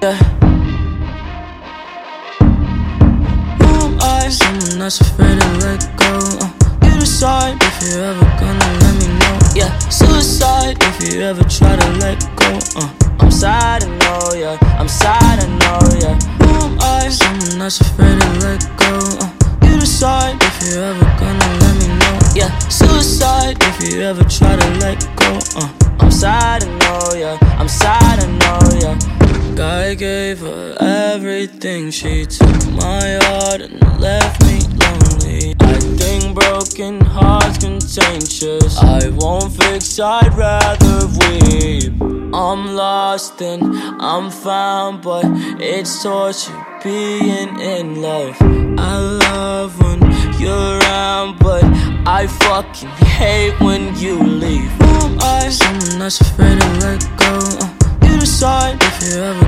Yeah. Mom, I'm someone that's afraid to let go. Uh, you decide if you're ever gonna let me know. Yeah, suicide if you ever try to let go. Uh, I'm sad, I know, yeah. I'm sad, I know, yeah. Mom, I'm someone that's afraid to let go. Uh, you decide if you're ever gonna let me know. Yeah, suicide if you ever try to let go. Uh, I'm sad, I know, yeah. I'm sad, I know, yeah. I gave her everything. She took my heart and left me lonely. I think broken hearts contagious. I won't fix, I'd rather weep. I'm lost and I'm found, but it's torture being in love. I love when you're around, but I fucking hate when you leave. Who am I? Someone that's afraid to let go. Uh, you decide if you're ever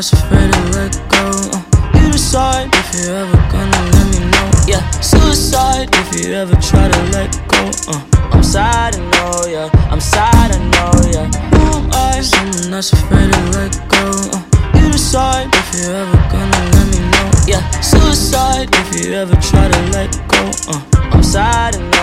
Someone that's afraid to let go. Uh, you decide if you're ever gonna let me know. Yeah, suicide if you ever try to let go. Uh, I'm sad, I know, yeah. I'm sad, I know, yeah. Who am I? Someone that's afraid to let go. Uh, you decide if you're ever gonna let me know. Yeah, suicide if you ever try to let go. Uh, I'm sad, I know,